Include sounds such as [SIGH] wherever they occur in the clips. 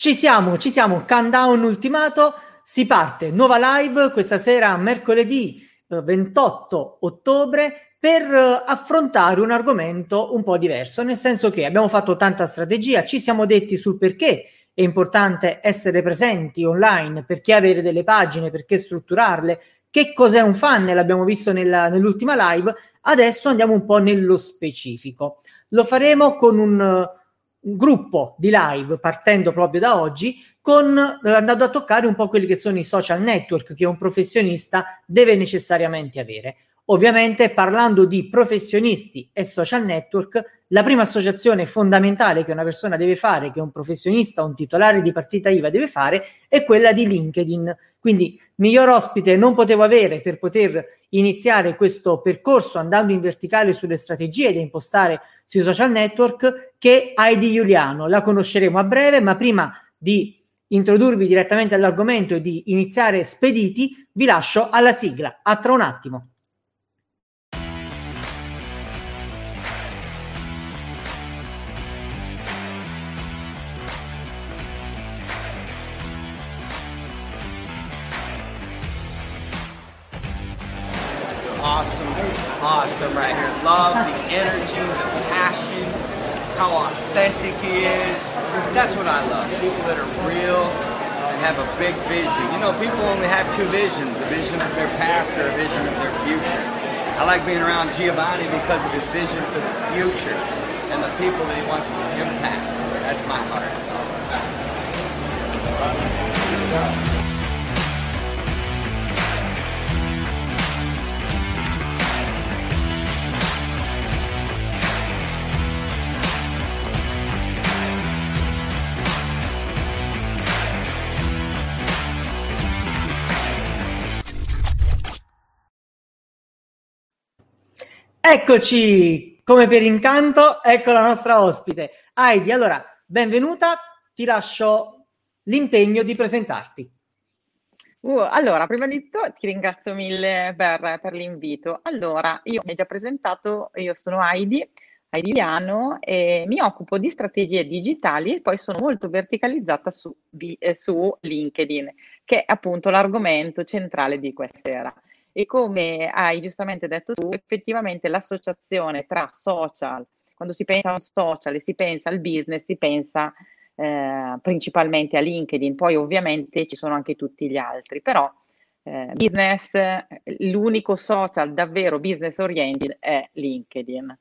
Ci siamo, ci siamo, countdown ultimato, si parte, nuova live questa sera, mercoledì eh, 28 ottobre, per eh, affrontare un argomento un po' diverso, nel senso che abbiamo fatto tanta strategia, ci siamo detti sul perché è importante essere presenti online, perché avere delle pagine, perché strutturarle, che cos'è un funnel, l'abbiamo visto nella, nell'ultima live, adesso andiamo un po' nello specifico. Lo faremo con un un gruppo di live partendo proprio da oggi con eh, andando a toccare un po' quelli che sono i social network che un professionista deve necessariamente avere. Ovviamente parlando di professionisti e social network, la prima associazione fondamentale che una persona deve fare, che un professionista, un titolare di partita IVA deve fare, è quella di LinkedIn. Quindi miglior ospite non potevo avere per poter iniziare questo percorso andando in verticale sulle strategie da impostare sui social network che Heidi Giuliano. La conosceremo a breve, ma prima di introdurvi direttamente all'argomento e di iniziare spediti, vi lascio alla sigla. A tra un attimo. Awesome awesome right here. Love the energy, the passion, how authentic he is. That's what I love. People that are real and have a big vision. You know, people only have two visions, a vision of their past or a vision of their future. I like being around Giovanni because of his vision for the future and the people that he wants to impact. That's my heart. Eccoci, come per incanto, ecco la nostra ospite. Heidi, allora, benvenuta, ti lascio l'impegno di presentarti. Uh, allora, prima di tutto ti ringrazio mille per, per, l'invito. Allora, io mi ho già presentato, io sono Heidi, Heidi Liano, e mi occupo di strategie digitali e poi sono molto verticalizzata su, eh, su LinkedIn, che è appunto l'argomento centrale di questa sera. E come hai giustamente detto tu, effettivamente l'associazione tra social, quando si pensa a un social e si pensa al business, si pensa eh, principalmente a LinkedIn, poi ovviamente ci sono anche tutti gli altri, però eh, business, l'unico social davvero business oriented è LinkedIn.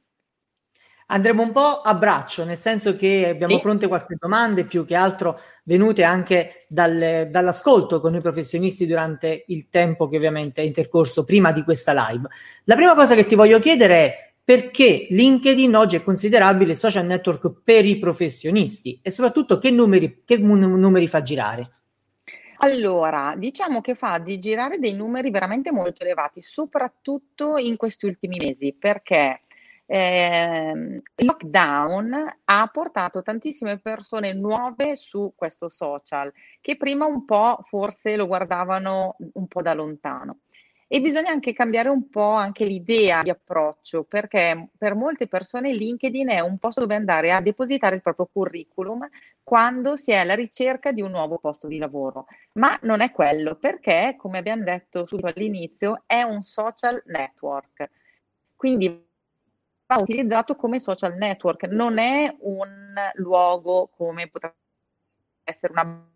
Andremo un po' a braccio, nel senso che abbiamo sì. pronte qualche domande, più che altro venute anche dal, dall'ascolto con i professionisti durante il tempo che ovviamente è intercorso prima di questa live. La prima cosa che ti voglio chiedere è perché LinkedIn oggi è considerabile social network per i professionisti e soprattutto che numeri, che numeri fa girare? Allora, diciamo che fa di girare dei numeri veramente molto elevati, soprattutto in questi ultimi mesi, perché eh, il lockdown ha portato tantissime persone nuove su questo social che prima un po' forse lo guardavano un po' da lontano. E bisogna anche cambiare un po' anche l'idea di approccio, perché per molte persone LinkedIn è un posto dove andare a depositare il proprio curriculum quando si è alla ricerca di un nuovo posto di lavoro. Ma non è quello, perché, come abbiamo detto subito all'inizio, è un social network. Quindi va utilizzato come social network, non è un luogo come potrebbe essere una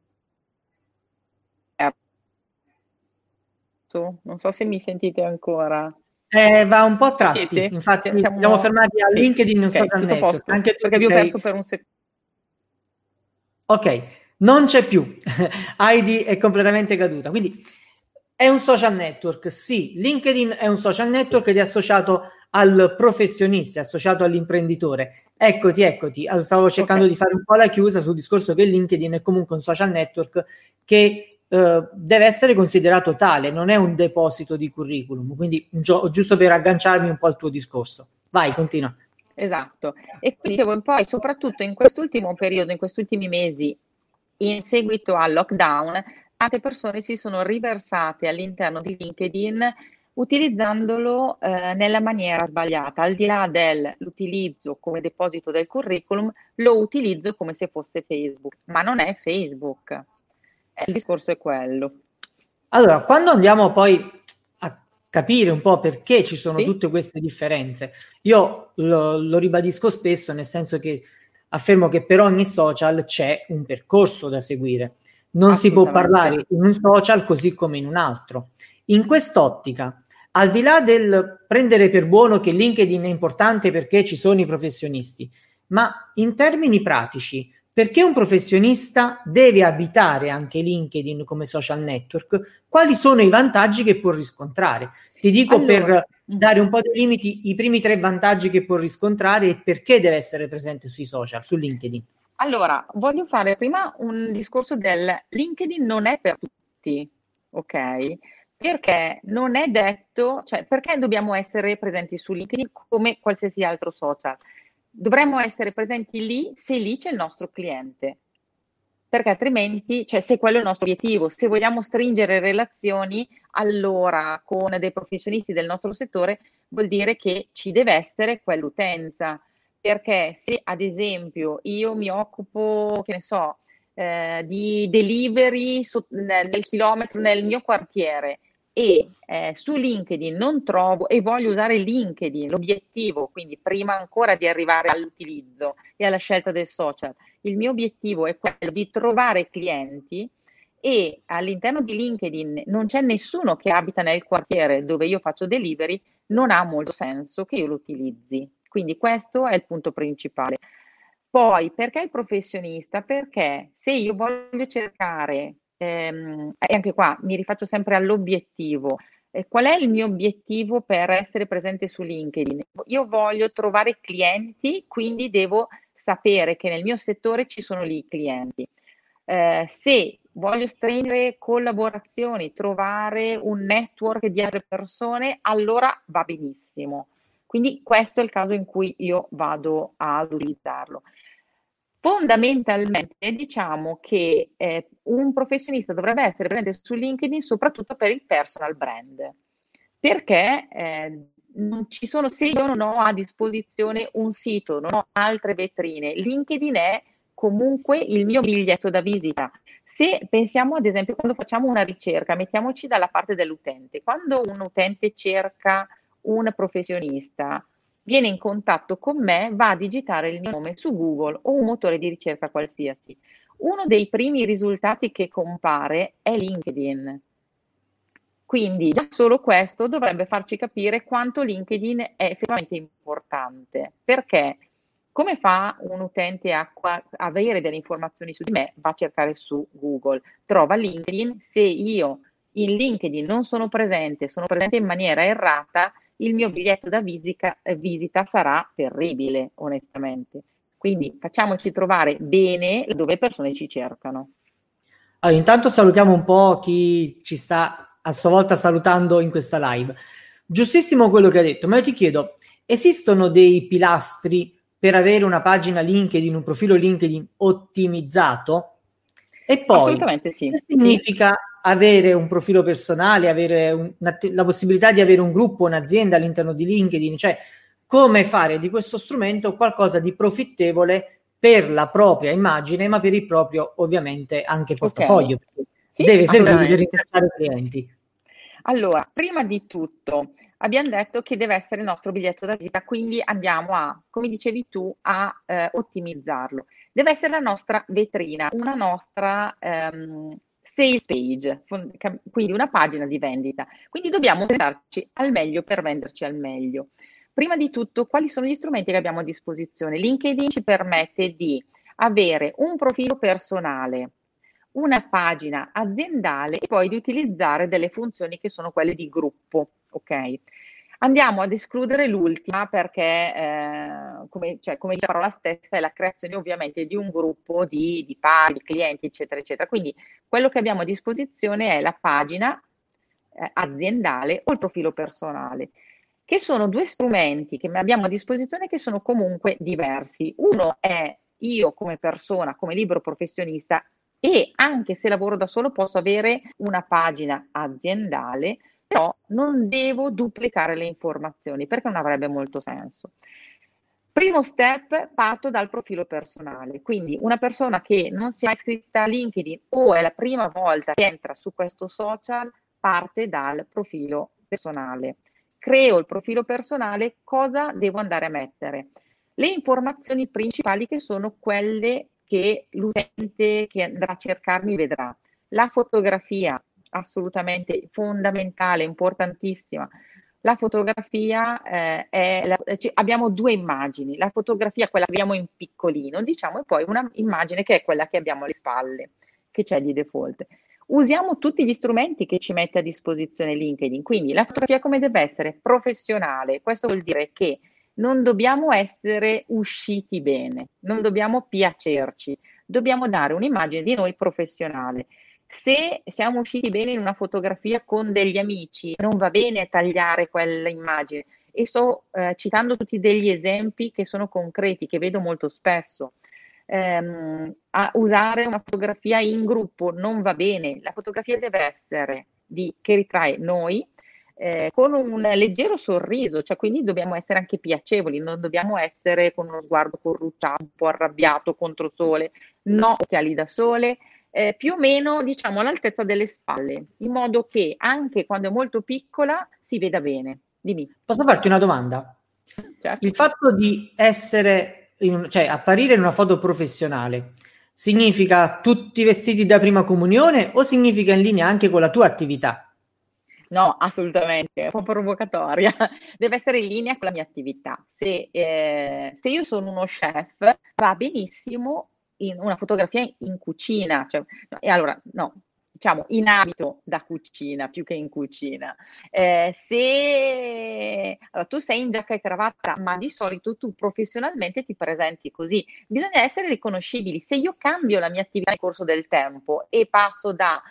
non so se mi sentite ancora. Eh, va un po' a tratti, Siete? infatti siamo, siamo fermati a sì. LinkedIn okay, social network. Anche perché vi ho sei... perso per un secondo. Ok, non c'è più. [LAUGHS] Heidi è completamente caduta. Quindi è un social network, sì. LinkedIn è un social network ed è associato al professionista, associato all'imprenditore. Eccoti, eccoti, stavo cercando okay. di fare un po' la chiusa sul discorso che LinkedIn è comunque un social network che eh, deve essere considerato tale, non è un deposito di curriculum, quindi giusto per agganciarmi un po' al tuo discorso. Vai, continua. Esatto, e quindi poi soprattutto in quest'ultimo periodo, in questi ultimi mesi, in seguito al lockdown, tante persone si sono riversate all'interno di LinkedIn utilizzandolo eh, nella maniera sbagliata. Al di là dell'utilizzo come deposito del curriculum, lo utilizzo come se fosse Facebook, ma non è Facebook. Il discorso è quello. Allora, quando andiamo poi a capire un po' perché ci sono sì? tutte queste differenze, io lo, lo ribadisco spesso, nel senso che affermo che per ogni social c'è un percorso da seguire. Non si può parlare in un social così come in un altro. In quest'ottica, al di là del prendere per buono che LinkedIn è importante perché ci sono i professionisti, ma in termini pratici, perché un professionista deve abitare anche LinkedIn come social network? Quali sono i vantaggi che può riscontrare? Ti dico allora, per dare un po' di limiti i primi tre vantaggi che può riscontrare e perché deve essere presente sui social, su LinkedIn. Allora, voglio fare prima un discorso del LinkedIn non è per tutti, ok? Perché non è detto, cioè perché dobbiamo essere presenti su LinkedIn come qualsiasi altro social? Dovremmo essere presenti lì se lì c'è il nostro cliente, perché altrimenti, cioè se quello è il nostro obiettivo, se vogliamo stringere relazioni, allora con dei professionisti del nostro settore vuol dire che ci deve essere quell'utenza, perché se ad esempio io mi occupo, che ne so, eh, di delivery su, nel, nel chilometro nel mio quartiere e eh, su LinkedIn non trovo e voglio usare LinkedIn, l'obiettivo, quindi prima ancora di arrivare all'utilizzo e alla scelta del social, il mio obiettivo è quello di trovare clienti e all'interno di LinkedIn non c'è nessuno che abita nel quartiere dove io faccio delivery, non ha molto senso che io lo utilizzi. Quindi questo è il punto principale. Poi, perché il professionista? Perché se io voglio cercare ehm, e anche qua mi rifaccio sempre all'obiettivo. Eh, qual è il mio obiettivo per essere presente su LinkedIn? Io voglio trovare clienti, quindi devo sapere che nel mio settore ci sono lì i clienti. Eh, se voglio stringere collaborazioni, trovare un network di altre persone, allora va benissimo. Quindi questo è il caso in cui io vado ad utilizzarlo. Fondamentalmente diciamo che eh, un professionista dovrebbe essere presente su LinkedIn soprattutto per il personal brand, perché eh, sono, se io non ho a disposizione un sito, non ho altre vetrine, LinkedIn è comunque il mio biglietto da visita. Se pensiamo ad esempio quando facciamo una ricerca, mettiamoci dalla parte dell'utente, quando un utente cerca un professionista, viene in contatto con me, va a digitare il mio nome su Google o un motore di ricerca qualsiasi. Uno dei primi risultati che compare è LinkedIn. Quindi già solo questo dovrebbe farci capire quanto LinkedIn è effettivamente importante, perché come fa un utente a avere delle informazioni su di me? Va a cercare su Google, trova LinkedIn, se io in LinkedIn non sono presente, sono presente in maniera errata, il mio biglietto da visita, eh, visita sarà terribile, onestamente. Quindi facciamoci trovare bene dove le persone ci cercano. Allora, intanto salutiamo un po' chi ci sta a sua volta salutando in questa live. Giustissimo quello che hai detto, ma io ti chiedo, esistono dei pilastri per avere una pagina LinkedIn, un profilo LinkedIn ottimizzato? E poi, Assolutamente sì. Che significa sì avere un profilo personale, avere un, una, la possibilità di avere un gruppo, un'azienda all'interno di LinkedIn, cioè come fare di questo strumento qualcosa di profittevole per la propria immagine, ma per il proprio ovviamente anche portafoglio. Okay. Sì, deve servire per rintracciare i clienti. Allora, prima di tutto abbiamo detto che deve essere il nostro biglietto da visita, quindi andiamo a, come dicevi tu, a eh, ottimizzarlo. Deve essere la nostra vetrina, una nostra ehm, sales page, quindi una pagina di vendita. Quindi dobbiamo pensarci al meglio per venderci al meglio. Prima di tutto, quali sono gli strumenti che abbiamo a disposizione? LinkedIn ci permette di avere un profilo personale, una pagina aziendale e poi di utilizzare delle funzioni che sono quelle di gruppo, ok? Andiamo ad escludere l'ultima perché, eh, come, cioè, come, dice la parola stessa, è la creazione ovviamente di un gruppo di, di pari, di clienti, eccetera, eccetera. Quindi quello che abbiamo a disposizione è la pagina eh, aziendale o il profilo personale, che sono due strumenti che abbiamo a disposizione che sono comunque diversi. Uno è io come persona, come libero professionista e anche se lavoro da solo posso avere una pagina aziendale però non devo duplicare le informazioni perché non avrebbe molto senso. Primo step, parto dal profilo personale, quindi una persona che non si è iscritta a LinkedIn o è la prima volta che entra su questo social parte dal profilo personale. Creo il profilo personale, cosa devo andare a mettere? Le informazioni principali che sono quelle che l'utente che andrà a cercarmi vedrà. La fotografia, assolutamente fondamentale, importantissima. La fotografia eh, è, la, cioè, abbiamo due immagini, la fotografia quella che abbiamo in piccolino, diciamo, e poi una immagine che è quella che abbiamo alle spalle, che c'è di default. Usiamo tutti gli strumenti che ci mette a disposizione LinkedIn, quindi la fotografia come deve essere professionale, questo vuol dire che non dobbiamo essere usciti bene, non dobbiamo piacerci, dobbiamo dare un'immagine di noi professionale. Se siamo usciti bene in una fotografia con degli amici, non va bene tagliare quell'immagine. E sto eh, citando tutti degli esempi che sono concreti, che vedo molto spesso. A usare una fotografia in gruppo non va bene, la fotografia deve essere di, che ritrae noi eh, con un leggero sorriso, cioè quindi dobbiamo essere anche piacevoli, non dobbiamo essere con uno sguardo corrucciato, un po' arrabbiato contro sole, no occhiali da sole, eh, più o meno diciamo all'altezza delle spalle, in modo che anche quando è molto piccola si veda bene. Dimmi. Posso farti una domanda? Certo. Il fatto di essere, in, cioè apparire in una foto professionale, significa tutti vestiti da prima comunione o significa in linea anche con la tua attività? No, assolutamente, è un po' provocatoria. [LAUGHS] Deve essere in linea con la mia attività. Se, eh, se io sono uno chef, va benissimo in una fotografia in cucina, cioè, e allora no, diciamo in abito da cucina più che in cucina. Eh, se allora, tu sei in giacca e cravatta, ma di solito tu professionalmente ti presenti così, bisogna essere riconoscibili. Se io cambio la mia attività nel corso del tempo e passo da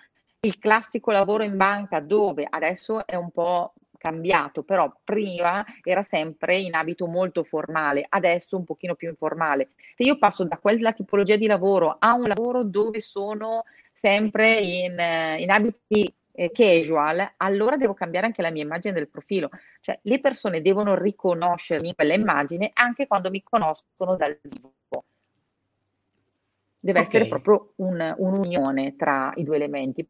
il classico lavoro in banca dove adesso è un po' cambiato, però prima era sempre in abito molto formale, adesso un pochino più informale. Se io passo da quella tipologia di lavoro a un lavoro dove sono sempre in, in abiti eh, casual, allora devo cambiare anche la mia immagine del profilo. Cioè, le persone devono riconoscermi in quella immagine anche quando mi conoscono dal vivo. Deve okay. essere proprio un, un'unione tra i due elementi.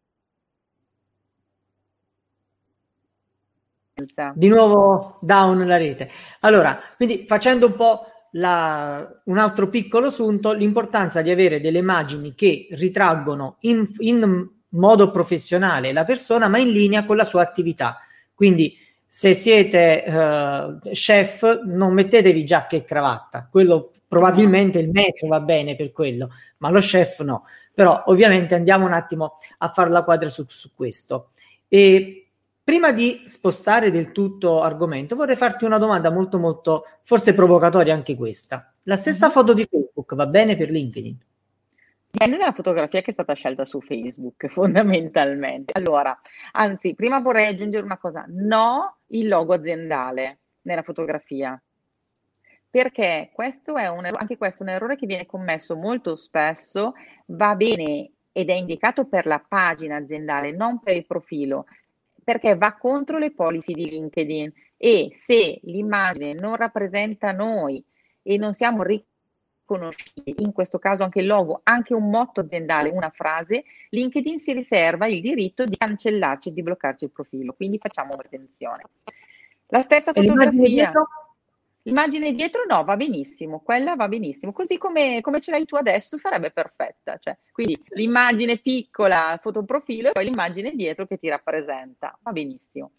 Di nuovo down la rete. Allora, quindi facendo un po' la, un altro piccolo assunto, l'importanza di avere delle immagini che ritraggono in, in modo professionale la persona, ma in linea con la sua attività. Quindi se siete uh, chef, non mettetevi giacca e cravatta, quello probabilmente il metro va bene per quello, ma lo chef no. Però ovviamente andiamo un attimo a fare la quadra su, su questo. E Prima di spostare del tutto argomento, vorrei farti una domanda molto, molto, forse provocatoria anche questa. La stessa mm-hmm. foto di Facebook va bene per LinkedIn? Dipende dalla fotografia che è stata scelta su Facebook, [LAUGHS] fondamentalmente. Allora, anzi, prima vorrei aggiungere una cosa. No il logo aziendale nella fotografia. Perché questo è un, anche questo è un errore che viene commesso molto spesso, va bene ed è indicato per la pagina aziendale, non per il profilo perché va contro le policy di LinkedIn e se l'immagine non rappresenta noi e non siamo riconoscibili, in questo caso anche il logo, anche un motto aziendale, una frase, LinkedIn si riserva il diritto di cancellarci e di bloccarci il profilo, quindi facciamo attenzione. La stessa fotografia. L'immagine dietro no, va benissimo, quella va benissimo, così come, come ce l'hai tu adesso sarebbe perfetta, cioè, quindi l'immagine piccola, fotoprofilo e poi l'immagine dietro che ti rappresenta, va benissimo.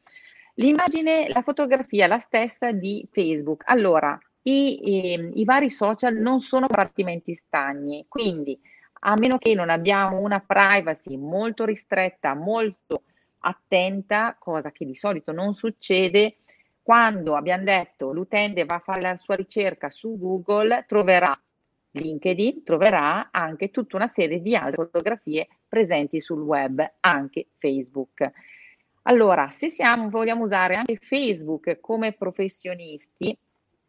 L'immagine, la fotografia, la stessa di Facebook. Allora, i, i, i vari social non sono compartimenti stagni, quindi a meno che non abbiamo una privacy molto ristretta, molto attenta, cosa che di solito non succede, quando abbiamo detto l'utente va a fare la sua ricerca su Google, troverà LinkedIn, troverà anche tutta una serie di altre fotografie presenti sul web, anche Facebook. Allora, se siamo, vogliamo usare anche Facebook come professionisti,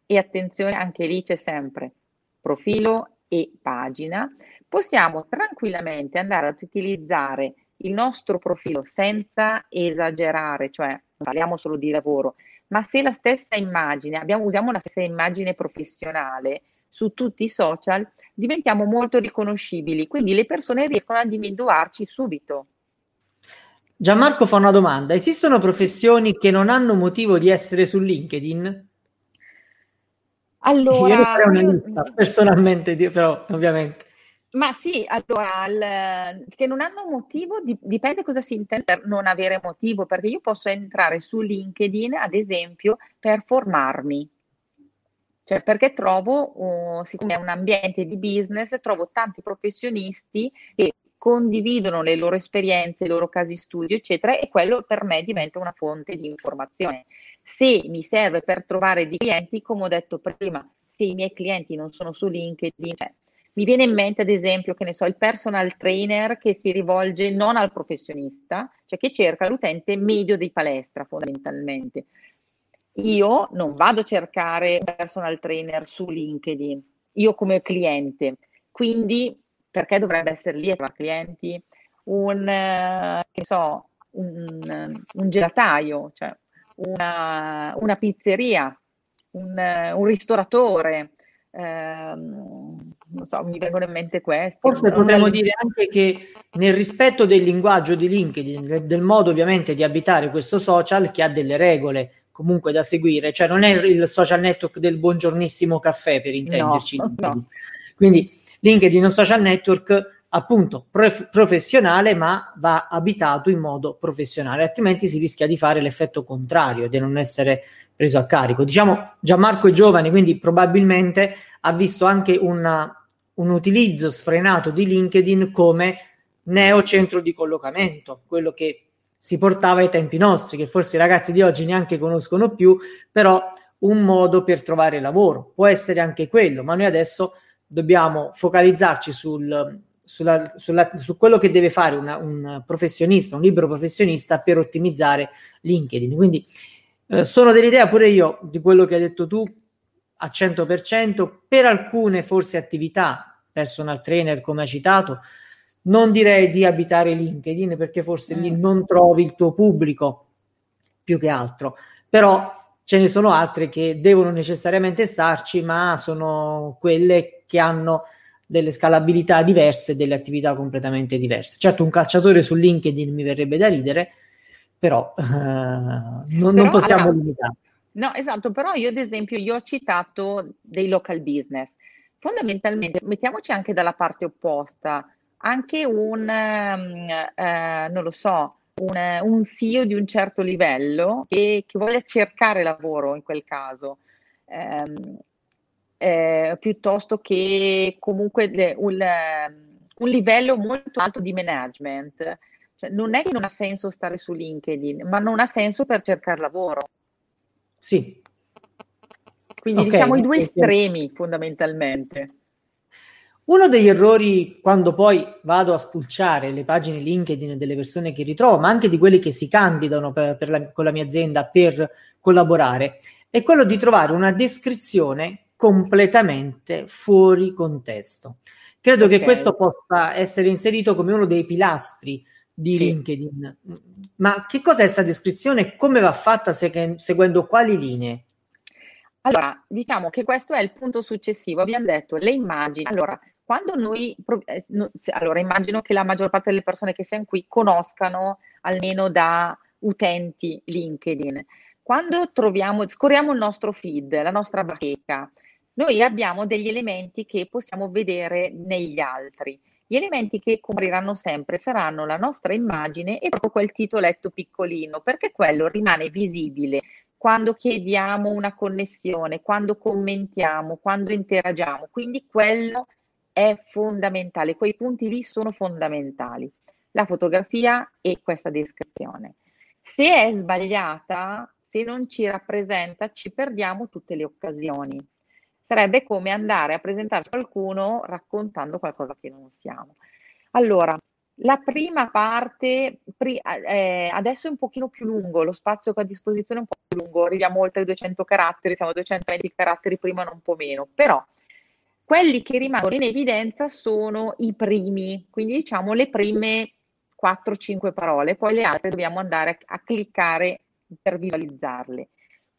e attenzione, anche lì c'è sempre profilo e pagina, possiamo tranquillamente andare ad utilizzare il nostro profilo senza esagerare, cioè non parliamo solo di lavoro, ma se la stessa immagine, abbiamo, usiamo la stessa immagine professionale su tutti i social, diventiamo molto riconoscibili, quindi le persone riescono ad individuarci subito. Gianmarco fa una domanda: esistono professioni che non hanno motivo di essere su LinkedIn? Allora, io lista, personalmente, però ovviamente. Ma sì, allora, il, che non hanno motivo, dipende cosa si intende per non avere motivo, perché io posso entrare su LinkedIn, ad esempio, per formarmi. Cioè, perché trovo, uh, siccome è un ambiente di business, trovo tanti professionisti che condividono le loro esperienze, i loro casi studio, eccetera, e quello per me diventa una fonte di informazione. Se mi serve per trovare dei clienti, come ho detto prima, se i miei clienti non sono su LinkedIn, cioè, mi viene in mente ad esempio, che ne so, il personal trainer che si rivolge non al professionista, cioè che cerca l'utente medio di palestra fondamentalmente. Io non vado a cercare un personal trainer su LinkedIn, io come cliente, quindi perché dovrebbe essere lì a trovare clienti? Un, eh, che so, un, un gelataio, cioè una, una pizzeria, un, un ristoratore, ehm, non so, mi vengono in mente questi. Forse potremmo dire anche che nel rispetto del linguaggio di LinkedIn, del modo ovviamente di abitare questo social che ha delle regole comunque da seguire, cioè non è il social network del buongiornissimo caffè per intenderci. No, no. Quindi LinkedIn è un social network appunto prof- professionale, ma va abitato in modo professionale, altrimenti si rischia di fare l'effetto contrario, di non essere preso a carico. Diciamo, Gianmarco è giovane, quindi probabilmente ha visto anche una, un utilizzo sfrenato di LinkedIn come neocentro di collocamento, quello che si portava ai tempi nostri, che forse i ragazzi di oggi neanche conoscono più, però un modo per trovare lavoro. Può essere anche quello, ma noi adesso dobbiamo focalizzarci sul, sulla, sulla, su quello che deve fare una, un professionista, un libero professionista per ottimizzare LinkedIn. Quindi eh, sono dell'idea pure io di quello che hai detto tu a 100%, per alcune forse attività, personal trainer come hai citato, non direi di abitare LinkedIn perché forse mm. lì non trovi il tuo pubblico più che altro, però ce ne sono altre che devono necessariamente starci, ma sono quelle che hanno delle scalabilità diverse, delle attività completamente diverse. Certo, un calciatore su LinkedIn mi verrebbe da ridere, però, uh, non, però non, possiamo allora, limitare. No, esatto, però io ad esempio io ho citato dei local business. Fondamentalmente, mettiamoci anche dalla parte opposta, anche un, um, uh, non lo so, un, un, CEO di un certo livello che, che vuole cercare lavoro in quel caso. Um, eh, piuttosto che comunque un, un, livello molto alto di management. Cioè, non è che non ha senso stare su LinkedIn, ma non ha senso per cercare lavoro. Sì. Quindi okay, diciamo i due estremi fondamentalmente. Uno degli errori quando poi vado a spulciare le pagine LinkedIn delle persone che ritrovo, ma anche di quelli che si candidano per, per la, con la mia azienda per collaborare, è quello di trovare una descrizione completamente fuori contesto. Credo okay. che questo possa essere inserito come uno dei pilastri di sì. LinkedIn. Ma che cos'è questa descrizione e come va fatta se- seguendo quali linee? Allora, diciamo che questo è il punto successivo. Abbiamo detto le immagini. Allora, quando noi, eh, allora immagino che la maggior parte delle persone che siano qui conoscano almeno da utenti LinkedIn. Quando troviamo, scorriamo il nostro feed, la nostra bacheca, noi abbiamo degli elementi che possiamo vedere negli altri. Gli elementi che compariranno sempre saranno la nostra immagine e proprio quel titoletto piccolino, perché quello rimane visibile quando chiediamo una connessione, quando commentiamo, quando interagiamo. Quindi quello è fondamentale, quei punti lì sono fondamentali. La fotografia e questa descrizione. Se è sbagliata, se non ci rappresenta, ci perdiamo tutte le occasioni sarebbe come andare a presentare qualcuno raccontando qualcosa che non siamo. Allora, la prima parte, pri- eh, adesso è un pochino più lungo, lo spazio che ho a disposizione è un po' più lungo, arriviamo oltre i 200 caratteri, siamo a 220 caratteri, prima non un po' meno, però quelli che rimangono in evidenza sono i primi, quindi diciamo le prime 4-5 parole, poi le altre dobbiamo andare a, a cliccare per visualizzarle.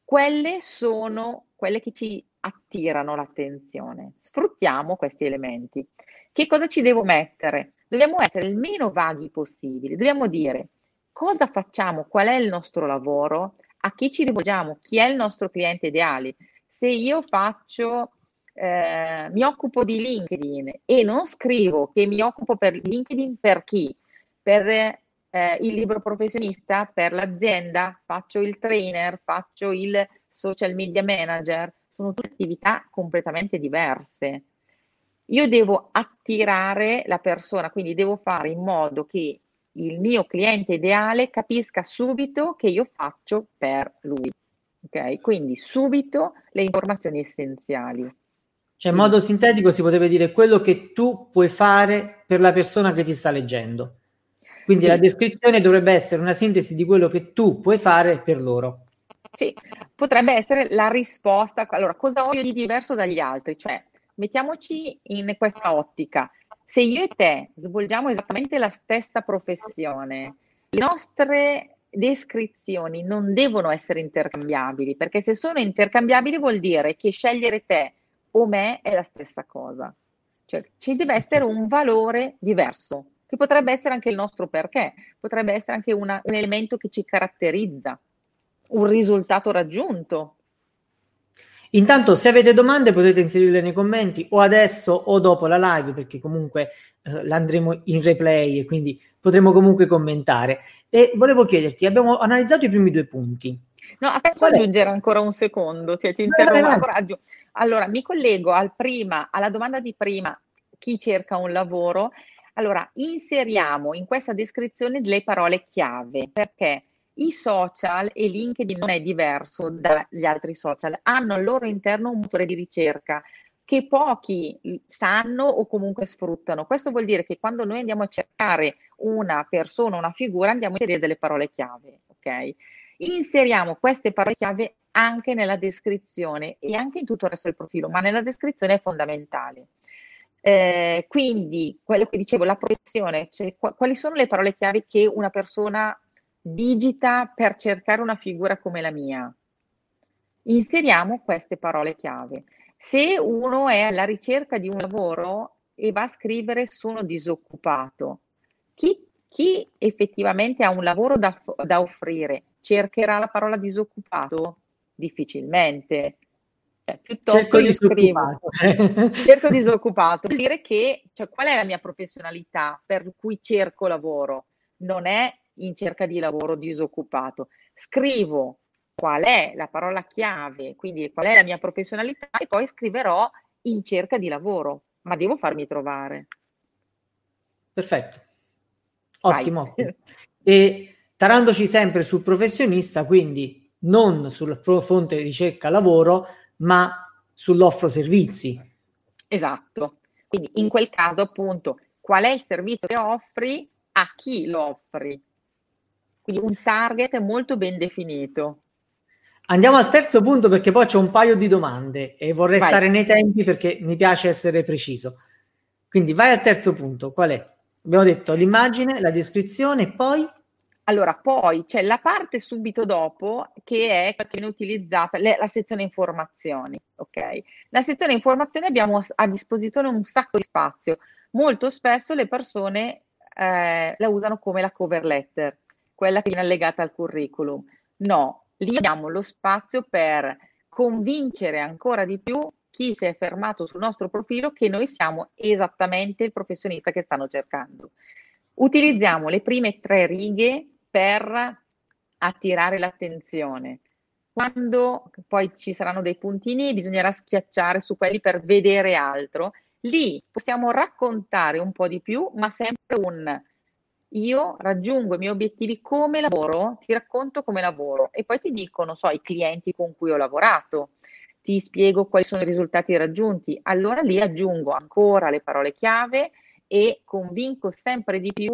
Quelle sono quelle che ci attirano l'attenzione. Sfruttiamo questi elementi. Che cosa ci devo mettere? Dobbiamo essere il meno vaghi possibile. Dobbiamo dire cosa facciamo, qual è il nostro lavoro, a chi ci rivolgiamo, chi è il nostro cliente ideale. Se io faccio, eh, mi occupo di LinkedIn e non scrivo che mi occupo per LinkedIn per chi? Per eh, il libro professionista, per l'azienda, faccio il trainer, faccio il social media manager, sono tutte attività completamente diverse. Io devo attirare la persona, quindi devo fare in modo che il mio cliente ideale capisca subito che io faccio per lui. Ok? Quindi subito le informazioni essenziali. Cioè, in modo sintetico si potrebbe dire quello che tu puoi fare per la persona che ti sta leggendo. Quindi sì. la descrizione dovrebbe essere una sintesi di quello che tu puoi fare per loro. Sì, potrebbe essere la risposta. Allora, cosa ho io di diverso dagli altri? Cioè, mettiamoci in questa ottica. Se io e te svolgiamo esattamente la stessa professione, le nostre descrizioni non devono essere intercambiabili, perché se sono intercambiabili vuol dire che scegliere te o me è la stessa cosa. Cioè, ci deve essere un valore diverso, che potrebbe essere anche il nostro perché, potrebbe essere anche una, un elemento che ci caratterizza, un risultato raggiunto. Intanto, se avete domande, potete inserirle nei commenti o adesso o dopo la live, perché comunque eh, l'andremo in replay e quindi potremo comunque commentare. E volevo chiederti, abbiamo analizzato i primi due punti. No, aspetta, aggiungere ancora un secondo, cioè, ti interrompo ancora. Allora, mi collego al prima, alla domanda di prima, chi cerca un lavoro. Allora, inseriamo in questa descrizione le parole chiave, perché i social e LinkedIn non è diverso dagli altri social, hanno al loro interno un motore di ricerca che pochi sanno o comunque sfruttano. Questo vuol dire che quando noi andiamo a cercare una persona, una figura, andiamo a inserire delle parole chiave, ok? Inseriamo queste parole chiave anche nella descrizione e anche in tutto il resto del profilo, ma nella descrizione è fondamentale. Eh, quindi, quello che dicevo, la professione, cioè, quali sono le parole chiave che una persona digita per cercare una figura come la mia. Inseriamo queste parole chiave. Se uno è alla ricerca di un lavoro e va a scrivere sono disoccupato, chi, chi effettivamente ha un lavoro da, da offrire cercherà la parola disoccupato? Difficilmente. Cioè, piuttosto cerco io scrivo [LAUGHS] cerco disoccupato vuol dire che cioè, qual è la mia professionalità per cui cerco lavoro non è in cerca di lavoro disoccupato. Scrivo qual è la parola chiave, quindi qual è la mia professionalità e poi scriverò in cerca di lavoro, ma devo farmi trovare. Perfetto. Ottimo. [LAUGHS] E tarandoci sempre sul professionista, quindi non sul fonte di ricerca lavoro, ma sull'offro servizi. Esatto. Quindi in quel caso appunto qual è il servizio che offri, a chi lo offri. Quindi un target molto ben definito. Andiamo al terzo punto perché poi c'è un paio di domande e vorrei vai. stare nei tempi perché mi piace essere preciso. Quindi vai al terzo punto, qual è? Abbiamo detto l'immagine, la descrizione e poi? Allora, poi c'è la parte subito dopo che è viene utilizzata, le, la sezione informazioni, ok? La sezione informazioni abbiamo a disposizione un sacco di spazio. Molto spesso le persone eh, la usano come la cover letter quella che viene allegata al curriculum. No, lì abbiamo lo spazio per convincere ancora di più chi si è fermato sul nostro profilo che noi siamo esattamente il professionista che stanno cercando. Utilizziamo le prime tre righe per attirare l'attenzione. Quando poi ci saranno dei puntini, bisognerà schiacciare su quelli per vedere altro. Lì possiamo raccontare un po' di più, ma sempre un io raggiungo i miei obiettivi come lavoro, ti racconto come lavoro e poi ti dico, non so, i clienti con cui ho lavorato, ti spiego quali sono i risultati raggiunti. Allora lì aggiungo ancora le parole chiave e convinco sempre di più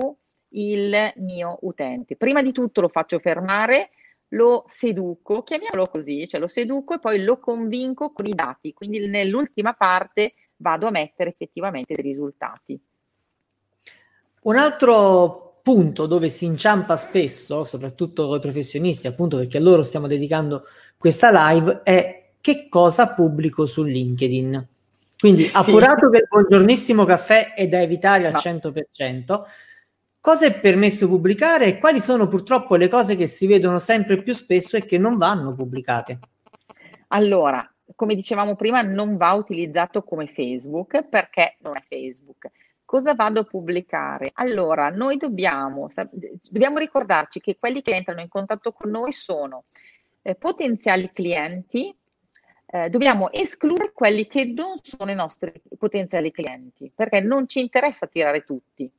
il mio utente. Prima di tutto lo faccio fermare, lo seduco, chiamiamolo così, cioè lo seduco e poi lo convinco con i dati. Quindi nell'ultima parte vado a mettere effettivamente dei risultati. Un altro punto dove si inciampa spesso, soprattutto con i professionisti, appunto perché a loro stiamo dedicando questa live, è che cosa pubblico su LinkedIn. Quindi, appurato sì. che il buongiornissimo caffè è da evitare al no. 100%, cosa è permesso pubblicare e quali sono purtroppo le cose che si vedono sempre più spesso e che non vanno pubblicate? Allora, come dicevamo prima, non va utilizzato come Facebook perché non è Facebook. Cosa vado a pubblicare? Allora, noi dobbiamo, dobbiamo ricordarci che quelli che entrano in contatto con noi sono eh, potenziali clienti, eh, dobbiamo escludere quelli che non sono i nostri potenziali clienti, perché non ci interessa tirare tutti.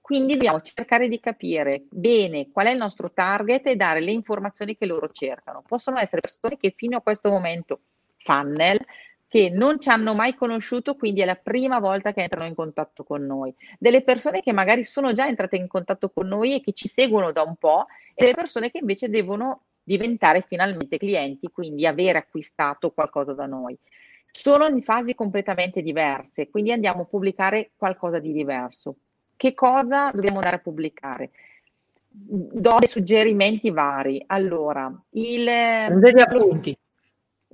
Quindi dobbiamo cercare di capire bene qual è il nostro target e dare le informazioni che loro cercano. Possono essere persone che fino a questo momento funnel che non ci hanno mai conosciuto, quindi è la prima volta che entrano in contatto con noi. Delle persone che magari sono già entrate in contatto con noi e che ci seguono da un po', e delle persone che invece devono diventare finalmente clienti, quindi avere acquistato qualcosa da noi. Sono in fasi completamente diverse, quindi andiamo a pubblicare qualcosa di diverso. Che cosa dobbiamo andare a pubblicare? Do dei suggerimenti vari. Allora, il... Prendete appunti.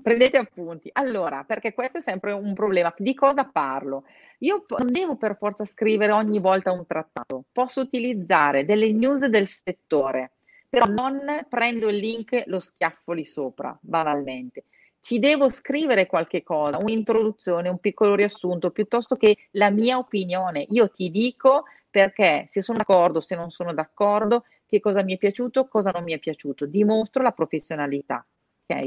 Prendete appunti. Allora, perché questo è sempre un problema. Di cosa parlo? Io non devo per forza scrivere ogni volta un trattato, posso utilizzare delle news del settore, però non prendo il link, lo schiaffo lì sopra, banalmente. Ci devo scrivere qualche cosa, un'introduzione, un piccolo riassunto, piuttosto che la mia opinione. Io ti dico perché se sono d'accordo, se non sono d'accordo, che cosa mi è piaciuto, cosa non mi è piaciuto. Dimostro la professionalità. Ok?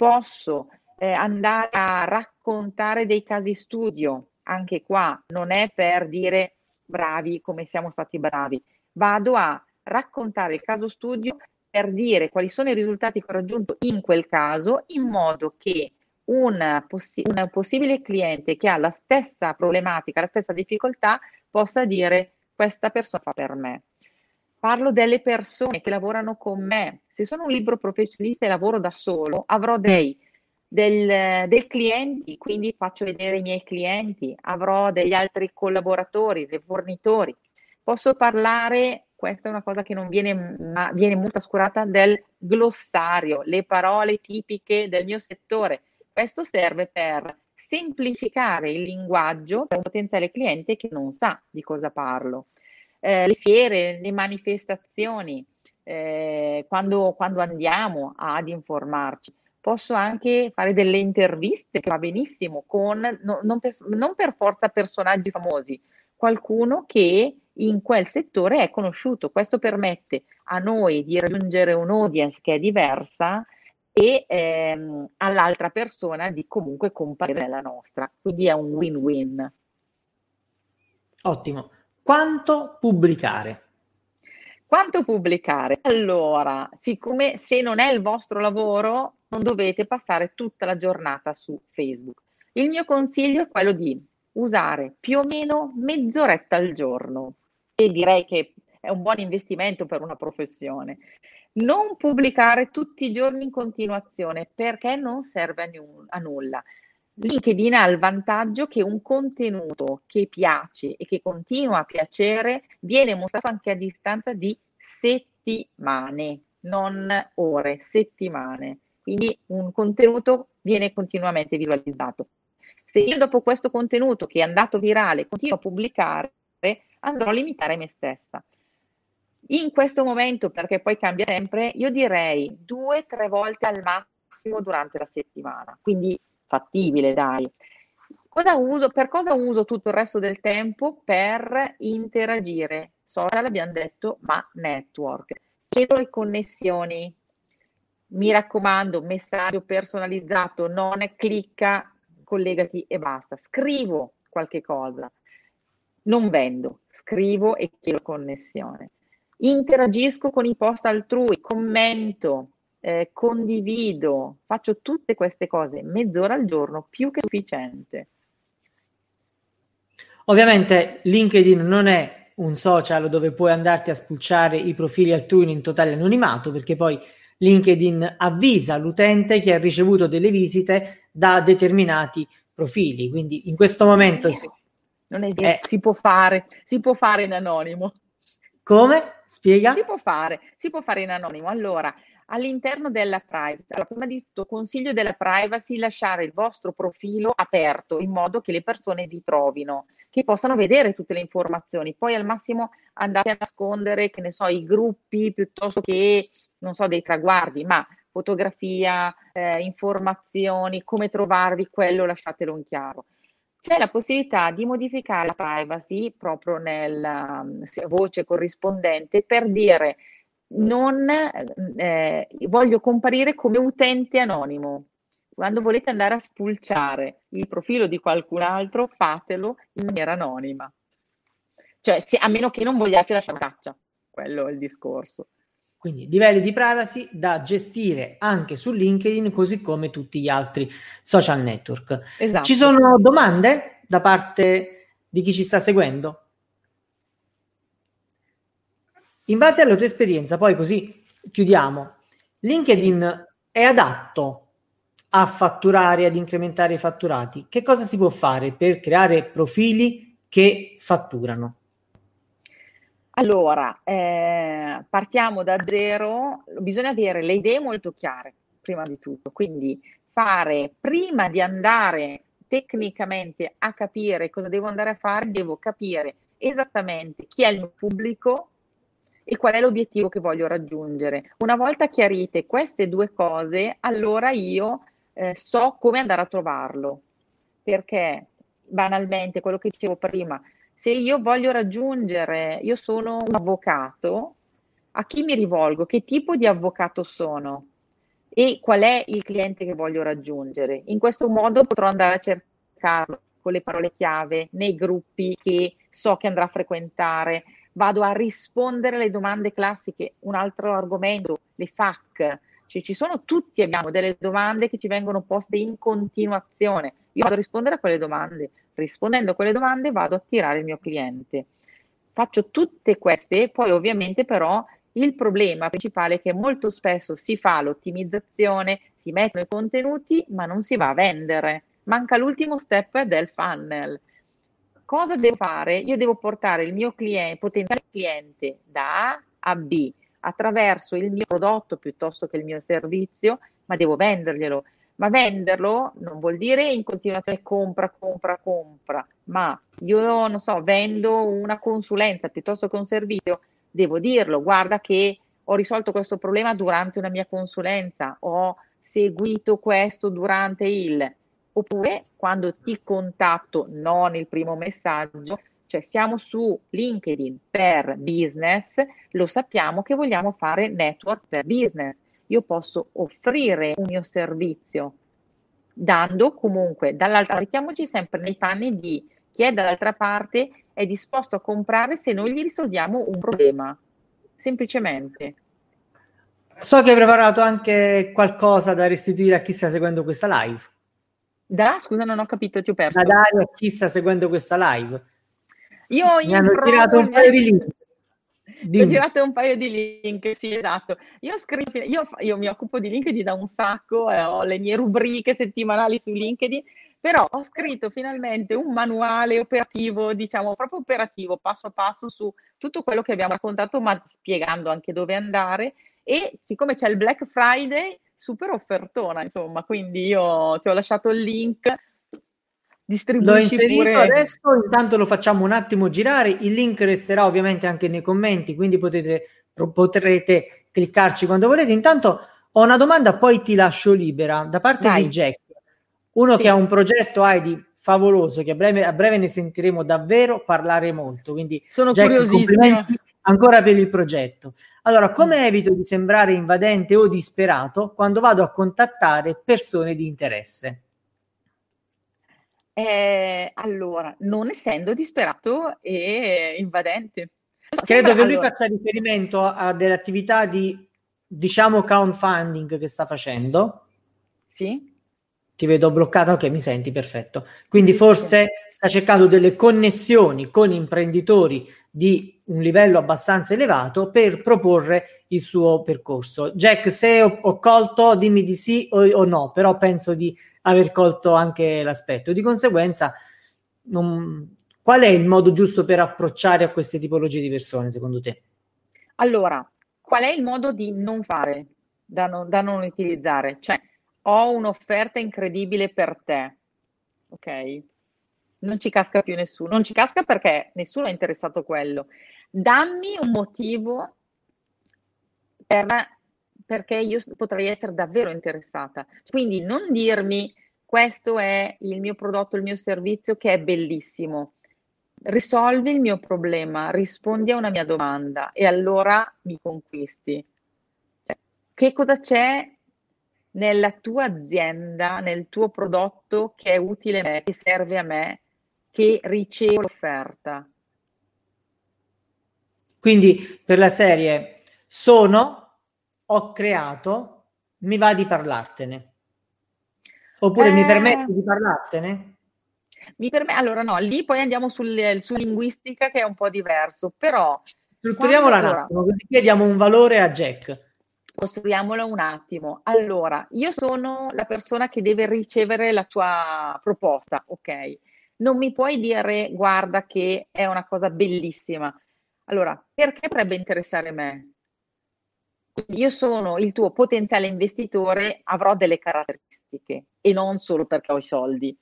Posso eh, andare a raccontare dei casi studio, anche qua non è per dire bravi come siamo stati bravi, vado a raccontare il caso studio per dire quali sono i risultati che ho raggiunto in quel caso, in modo che un, possi- un possibile cliente che ha la stessa problematica, la stessa difficoltà, possa dire questa persona fa per me. Parlo delle persone che lavorano con me. Se sono un libro professionista e lavoro da solo, avrò dei, del, dei clienti, quindi faccio vedere i miei clienti, avrò degli altri collaboratori, dei fornitori. Posso parlare, questa è una cosa che non viene, ma viene molto trascurata, del glossario, le parole tipiche del mio settore. Questo serve per semplificare il linguaggio per un potenziale cliente che non sa di cosa parlo eh, le fiere, le manifestazioni, eh, quando, quando, andiamo ad informarci. Posso anche fare delle interviste, che va benissimo, con no, non, per, non per forza personaggi famosi, qualcuno che in quel settore è conosciuto. Questo permette a noi di raggiungere un'audience che è diversa e ehm, all'altra persona di comunque comparire nella nostra. Quindi è un win-win. Ottimo. Quanto pubblicare? Quanto pubblicare? Allora, siccome se non è il vostro lavoro, non dovete passare tutta la giornata su Facebook. Il mio consiglio è quello di usare più o meno mezz'oretta al giorno e direi che è un buon investimento per una professione. Non pubblicare tutti i giorni in continuazione perché non serve a, n- a nulla. LinkedIn ha il vantaggio che un contenuto che piace e che continua a piacere viene mostrato anche a distanza di settimane, non ore, settimane. Quindi un contenuto viene continuamente visualizzato. Se io dopo questo contenuto che è andato virale continuo a pubblicare, andrò a limitare me stessa. In questo momento, perché poi cambia sempre, io direi due o tre volte al massimo durante la settimana. Quindi fattibile, dai. Cosa uso, per cosa uso tutto il resto del tempo? Per interagire. Social abbiamo detto, ma network. Chiedo le connessioni. Mi raccomando, messaggio personalizzato, non clicca, collegati e basta. Scrivo qualche cosa. Non vendo, scrivo e chiedo connessione. Interagisco con i post altrui, commento, eh, condivido, faccio tutte queste cose mezz'ora al giorno più che sufficiente. Ovviamente LinkedIn non è un social dove puoi andarti a spulciare i profili altrui in totale anonimato, perché poi LinkedIn avvisa l'utente che ha ricevuto delle visite da determinati profili. Quindi in questo momento... Non è, non è, è si può fare, si può fare in anonimo Come? Spiega? Si può fare, si può fare in anonimo. Allora, all'interno della privacy, allora, prima di tutto consiglio della privacy lasciare il vostro profilo aperto in modo che le persone vi trovino, che possano vedere tutte le informazioni. Poi al massimo andate a nascondere, che ne so, i gruppi piuttosto che, non so, dei traguardi, ma fotografia, eh, informazioni, come trovarvi, quello lasciatelo in chiaro. C'è la possibilità di modificare la privacy proprio nella um, voce corrispondente per dire non eh, voglio comparire come utente anonimo. Quando volete andare a spulciare il profilo di qualcun altro, fatelo in maniera anonima. Cioè, se, a meno che non vogliate lasciare traccia, quello è il discorso. Quindi livelli di privacy da gestire anche su LinkedIn, così come tutti gli altri social network. Esatto. Ci sono domande da parte di chi ci sta seguendo? In base alla tua esperienza, poi così chiudiamo. LinkedIn è adatto a fatturare, ad incrementare i fatturati. Che cosa si può fare per creare profili che fatturano? Allora, eh, partiamo da zero, bisogna avere le idee molto chiare, prima di tutto, quindi fare, prima di andare tecnicamente a capire cosa devo andare a fare, devo capire esattamente chi è il mio pubblico e qual è l'obiettivo che voglio raggiungere. Una volta chiarite queste due cose, allora io eh, so come andare a trovarlo, perché banalmente quello che dicevo prima, se io voglio raggiungere, io sono un avvocato, a chi mi rivolgo? Che tipo di avvocato sono? E qual è il cliente che voglio raggiungere? In questo modo potrò andare a cercarlo con le parole chiave nei gruppi che so che andrà a frequentare, vado a rispondere alle domande classiche. Un altro argomento, le FAC, cioè, ci sono tutti, abbiamo delle domande che ci vengono poste in continuazione. Io vado a rispondere a quelle domande. Rispondendo a quelle domande vado a attirare il mio cliente. Faccio tutte queste, poi ovviamente però il problema principale è che molto spesso si fa l'ottimizzazione, si mettono i contenuti, ma non si va a vendere. Manca l'ultimo step del funnel. Cosa devo fare? Io devo portare il mio cliente, potenziale cliente da A a B attraverso il mio prodotto piuttosto che il mio servizio, ma devo venderglielo ma venderlo non vuol dire in continuazione compra, compra, compra, ma io non so, vendo una consulenza piuttosto che un servizio, devo dirlo, guarda che ho risolto questo problema durante una mia consulenza, ho seguito questo durante il, oppure quando ti contatto, non il primo messaggio, cioè siamo su LinkedIn per business, lo sappiamo che vogliamo fare network per business. Io posso offrire un mio servizio dando comunque dall'altra mettiamoci sempre nei panni di chi è dall'altra parte è disposto a comprare se noi gli risolviamo un problema semplicemente. So che hai preparato anche qualcosa da restituire a chi sta seguendo questa live da scusa non ho capito ti ho perso da dare a chi sta seguendo questa live io mi hanno tirato un paio di link Dimmi. Ho girato un paio di link, sì, esatto. Io, scrivo, io, io mi occupo di LinkedIn da un sacco, eh, ho le mie rubriche settimanali su LinkedIn, però ho scritto finalmente un manuale operativo, diciamo proprio operativo, passo a passo su tutto quello che abbiamo raccontato, ma spiegando anche dove andare. E siccome c'è il Black Friday, super offertona, insomma, quindi io ti ho lasciato il link L'ho inserito pure... adesso, intanto lo facciamo un attimo girare, il link resterà ovviamente anche nei commenti, quindi potete, potrete cliccarci quando volete. Intanto ho una domanda, poi ti lascio libera, da parte Vai. di Jack, uno sì. che ha un progetto ID favoloso, che a breve, a breve, ne sentiremo davvero parlare molto, quindi sono Jack, complimenti ancora per il progetto. Allora, come mm. evito di sembrare invadente o disperato quando vado a contattare persone di interesse? Eh, allora, non essendo disperato e invadente. Credo che lui allora. faccia riferimento a delle attività di, diciamo, crowdfunding che sta facendo. Sì. Ti vedo bloccata, ok, mi senti, perfetto. Quindi forse sta cercando delle connessioni con imprenditori di un livello abbastanza elevato per proporre il suo percorso. Jack, se ho, ho colto, dimmi di sì o, o no, però penso di aver colto anche l'aspetto. Di conseguenza, non... qual è il modo giusto per approcciare a queste tipologie di persone, secondo te? Allora, qual è il modo di non fare, da non, da non utilizzare? Cioè, ho un'offerta incredibile per te, ok? Non ci casca più nessuno, non ci casca perché nessuno è interessato a quello. Dammi un motivo per, perché io potrei essere davvero interessata. Quindi non dirmi questo è il mio prodotto, il mio servizio che è bellissimo. Risolvi il mio problema, rispondi a una mia domanda e allora mi conquisti. Cioè, che cosa c'è nella tua azienda, nel tuo prodotto che è utile a me, che serve a me, che ricevo l'offerta? Quindi per la serie sono, ho creato, mi va di parlartene. Oppure eh, mi permetti di parlartene? Mi permette, allora no, lì poi andiamo sul, su linguistica che è un po' diverso, però... Strutturiamola quando, un attimo, così chiediamo un valore a Jack. Costruiamolo un attimo. Allora, io sono la persona che deve ricevere la tua proposta, ok? Non mi puoi dire, guarda che è una cosa bellissima. Allora, perché potrebbe interessare me? io sono il tuo potenziale investitore, avrò delle caratteristiche e non solo perché ho i soldi.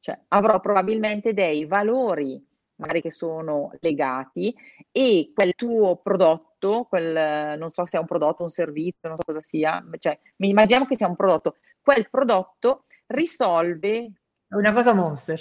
Cioè, avrò probabilmente dei valori magari che sono legati e quel tuo prodotto, quel, non so se è un prodotto, un servizio, non so cosa sia, cioè, immaginiamo che sia un prodotto, quel prodotto risolve... Una cosa monster.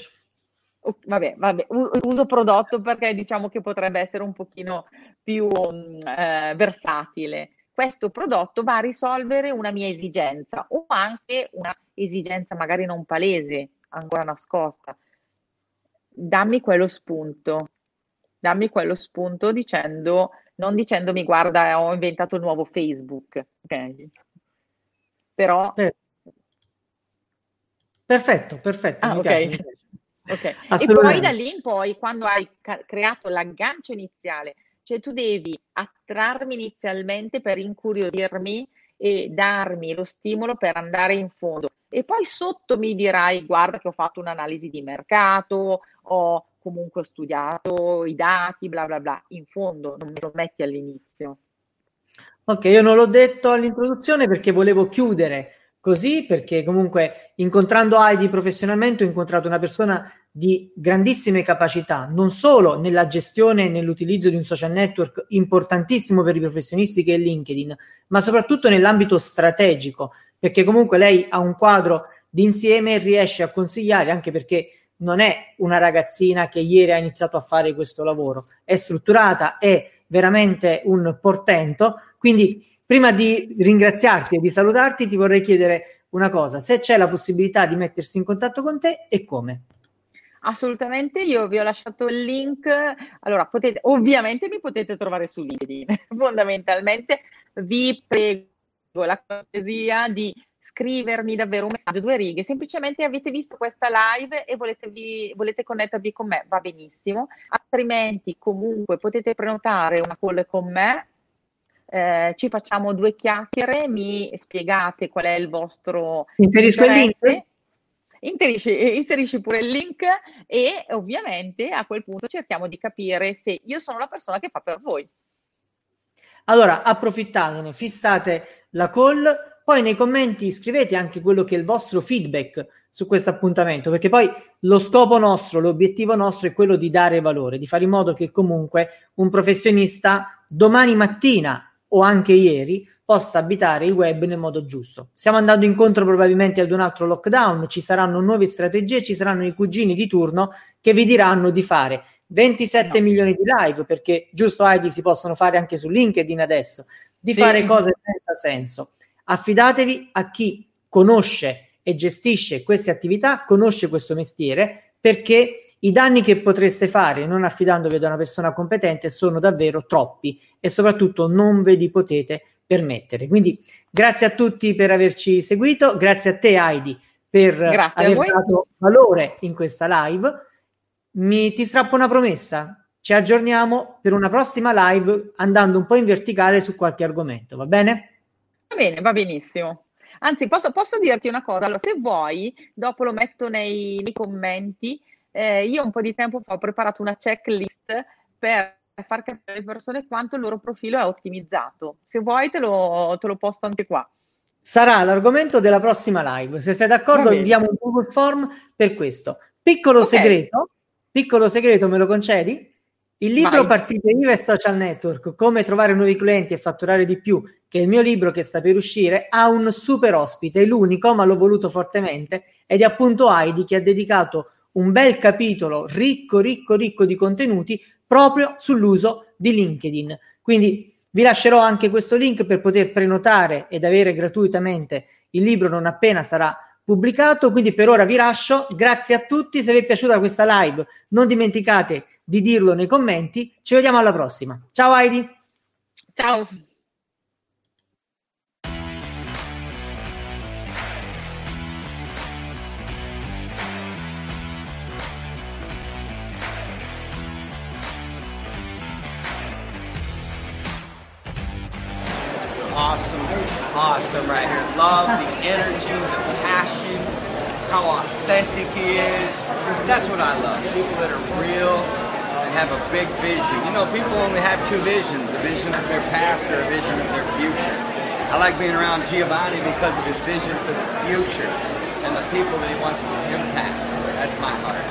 Vabbè, vabbè, uso prodotto perché diciamo che potrebbe essere un pochino più eh, versatile questo prodotto va a risolvere una mia esigenza o anche una esigenza magari non palese, ancora nascosta. Dammi quello spunto, dammi quello spunto dicendo, non dicendomi guarda ho inventato il nuovo Facebook, ok? Però... Perfetto, perfetto. Ah, okay. Ok. E poi da lì in poi, quando hai ca- creato l'aggancio iniziale, cioè tu devi attrarmi inizialmente per incuriosirmi e darmi lo stimolo per andare in fondo. E poi sotto mi dirai, guarda che ho fatto un'analisi di mercato, ho comunque studiato i dati, bla bla bla. In fondo non me lo metti all'inizio. Ok, io non l'ho detto all'introduzione perché volevo chiudere così, perché comunque incontrando Heidi professionalmente ho incontrato una persona di grandissime capacità, non solo nella gestione e nell'utilizzo di un social network importantissimo per i professionisti che è LinkedIn, ma soprattutto nell'ambito strategico, perché comunque lei ha un quadro d'insieme e riesce a consigliare, anche perché non è una ragazzina che ieri ha iniziato a fare questo lavoro, è strutturata, è veramente un portento. Quindi, prima di ringraziarti e di salutarti, ti vorrei chiedere una cosa: se c'è la possibilità di mettersi in contatto con te e come. Assolutamente, io vi ho lasciato il link. Allora, potete, ovviamente mi potete trovare su LinkedIn. [LAUGHS] Fondamentalmente vi prego la cortesia di scrivermi davvero un messaggio, due righe, semplicemente avete visto questa live e volete, vi, volete connettervi con me, va benissimo, altrimenti comunque potete prenotare una call con me, eh, ci facciamo due chiacchiere, mi spiegate qual è il vostro Inserisco interesse. il link? Inserisci, inserisci pure il link e ovviamente a quel punto cerchiamo di capire se io sono la persona che fa per voi. Allora, approfittatene, fissate la call, poi nei commenti scrivete anche quello che è il vostro feedback su questo appuntamento, perché poi lo scopo nostro, l'obiettivo nostro è quello di dare valore, di fare in modo che comunque un professionista domani mattina o anche ieri possa abitare il web nel modo giusto. Stiamo andando incontro probabilmente ad un altro lockdown, ci saranno nuove strategie, ci saranno i cugini di turno che vi diranno di fare 27 no. milioni di live, perché giusto Heidi si possono fare anche su LinkedIn adesso, di sì. fare cose senza senso. Affidatevi a chi conosce e gestisce queste attività, conosce questo mestiere, perché i danni che potreste fare non affidandovi ad una persona competente sono davvero troppi e soprattutto non ve li potete permettere. Quindi grazie a tutti per averci seguito, grazie a te Heidi per grazie aver dato valore in questa live. Mi, ti strappo una promessa, ci aggiorniamo per una prossima live andando un po' in verticale su qualche argomento, va bene? Va bene, va benissimo. Anzi, posso, posso dirti una cosa, allora, se vuoi, dopo lo metto nei, nei commenti, eh, io un po' di tempo fa ho preparato una checklist per far capire alle persone quanto il loro profilo è ottimizzato. Se vuoi te lo, te lo posto anche qua. Sarà l'argomento della prossima live. Se sei d'accordo, inviamo un Google Form per questo. Piccolo okay. segreto, piccolo segreto, me lo concedi? Il libro Vai. Partite IVA e Social Network, come trovare nuovi clienti e fatturare di più, che è il mio libro che sta per uscire, ha un super ospite, l'unico, ma l'ho voluto fortemente, ed è appunto Heidi che ha dedicato un bel capitolo ricco, ricco, ricco di contenuti proprio sull'uso di LinkedIn. Quindi vi lascerò anche questo link per poter prenotare ed avere gratuitamente il libro non appena sarà pubblicato. Quindi per ora vi lascio. Grazie a tutti. Se vi è piaciuta questa live, non dimenticate di dirlo nei commenti. Ci vediamo alla prossima. Ciao Heidi. Ciao. Awesome right here. Love the energy, the passion, how authentic he is. That's what I love. People that are real and have a big vision. You know, people only have two visions, a vision of their past or a vision of their future. I like being around Giovanni because of his vision for the future and the people that he wants to impact. That's my heart.